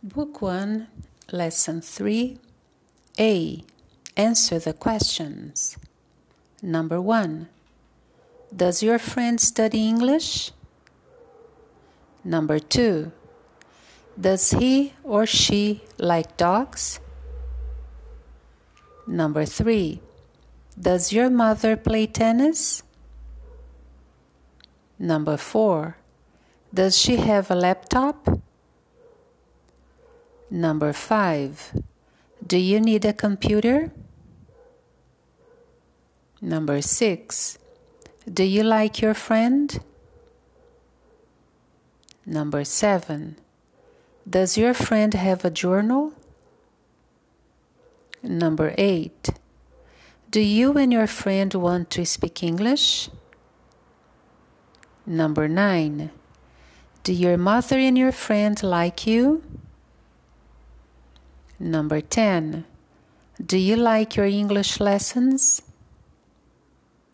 Book 1, Lesson 3 A. Answer the questions. Number 1. Does your friend study English? Number 2. Does he or she like dogs? Number 3. Does your mother play tennis? Number 4. Does she have a laptop? Number 5. Do you need a computer? Number 6. Do you like your friend? Number 7. Does your friend have a journal? Number 8. Do you and your friend want to speak English? Number 9. Do your mother and your friend like you? Number 10. Do you like your English lessons?